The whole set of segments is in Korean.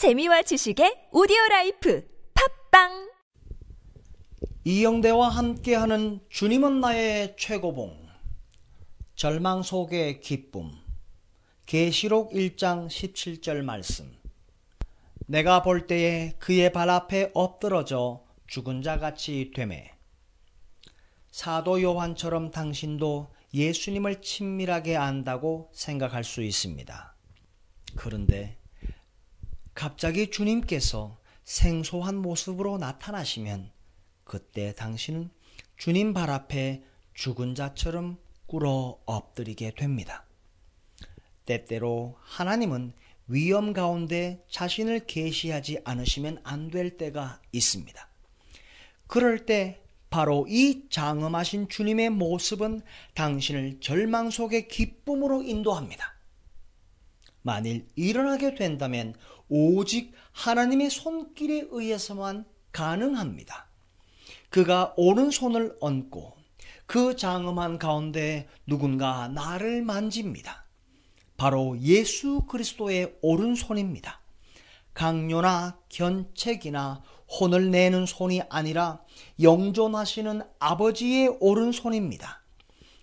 재미와 지식의 오디오 라이프 팟빵! 이영대와 함께하는 주님은 나의 최고봉 절망 속의 기쁨. 계시록 1장 17절 말씀. 내가 볼 때에 그의 발 앞에 엎드러져 죽은 자 같이 되매 사도 요한처럼 당신도 예수님을 친밀하게 안다고 생각할 수 있습니다. 그런데 갑자기 주님께서 생소한 모습으로 나타나시면 그때 당신은 주님 발 앞에 죽은 자처럼 꿇어 엎드리게 됩니다. 때때로 하나님은 위험 가운데 자신을 계시하지 않으시면 안 될 때가 있습니다. 그럴 때 바로 이 장엄하신 주님의 모습은 당신을 절망 속의 기쁨으로 인도합니다. 만일 일어나게 된다면 오직 하나님의 손길에 의해서만 가능합니다. 그가 오른손을 얹고 그 장엄한 가운데 누군가 나를 만집니다. 바로 예수 그리스도의 오른손입니다. 강요나 견책이나 혼을 내는 손이 아니라 영존하시는 아버지의 오른손입니다.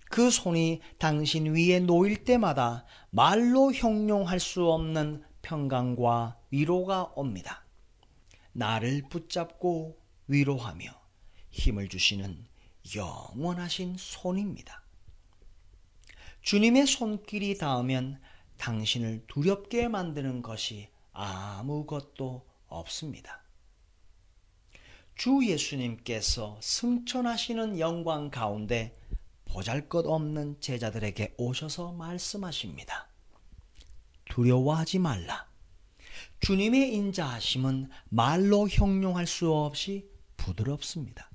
그 손이 당신 위에 놓일 때마다 말로 형용할 수 없는 평강과 위로가 옵니다. 나를 붙잡고 위로하며 힘을 주시는 영원하신 손입니다. 주님의 손길이 닿으면 당신을 두렵게 만드는 것이 아무것도 없습니다. 주 예수님께서 승천하시는 영광 가운데 보잘 것 없는 제자들에게 오셔서 말씀하십니다. 두려워하지 말라. 주님의 인자하심은 말로 형용할 수 없이 부드럽습니다.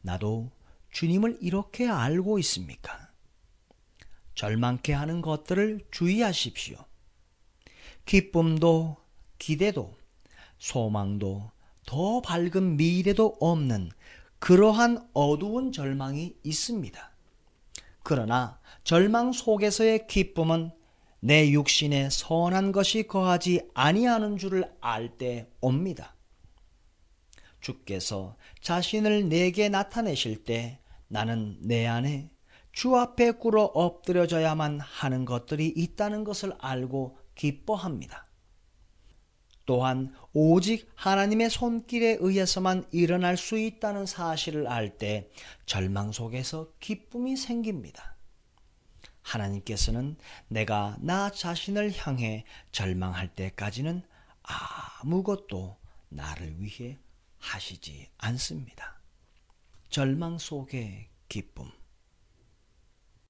나도 주님을 이렇게 알고 있습니까? 절망케 하는 것들을 주의하십시오. 기쁨도 기대도 소망도 더 밝은 미래도 없는 그러한 어두운 절망이 있습니다. 그러나 절망 속에서의 기쁨은 내 육신에 선한 것이 거하지 아니하는 줄을 알 때 옵니다. 주께서 자신을 내게 나타내실 때 나는 내 안에 주 앞에 꿇어 엎드려져야만 하는 것들이 있다는 것을 알고 기뻐합니다. 또한 오직 하나님의 손길에 의해서만 일어날 수 있다는 사실을 알 때 절망 속에서 기쁨이 생깁니다. 하나님께서는 내가 나 자신을 향해 절망할 때까지는 아무것도 나를 위해 하시지 않습니다. 절망 속의 기쁨.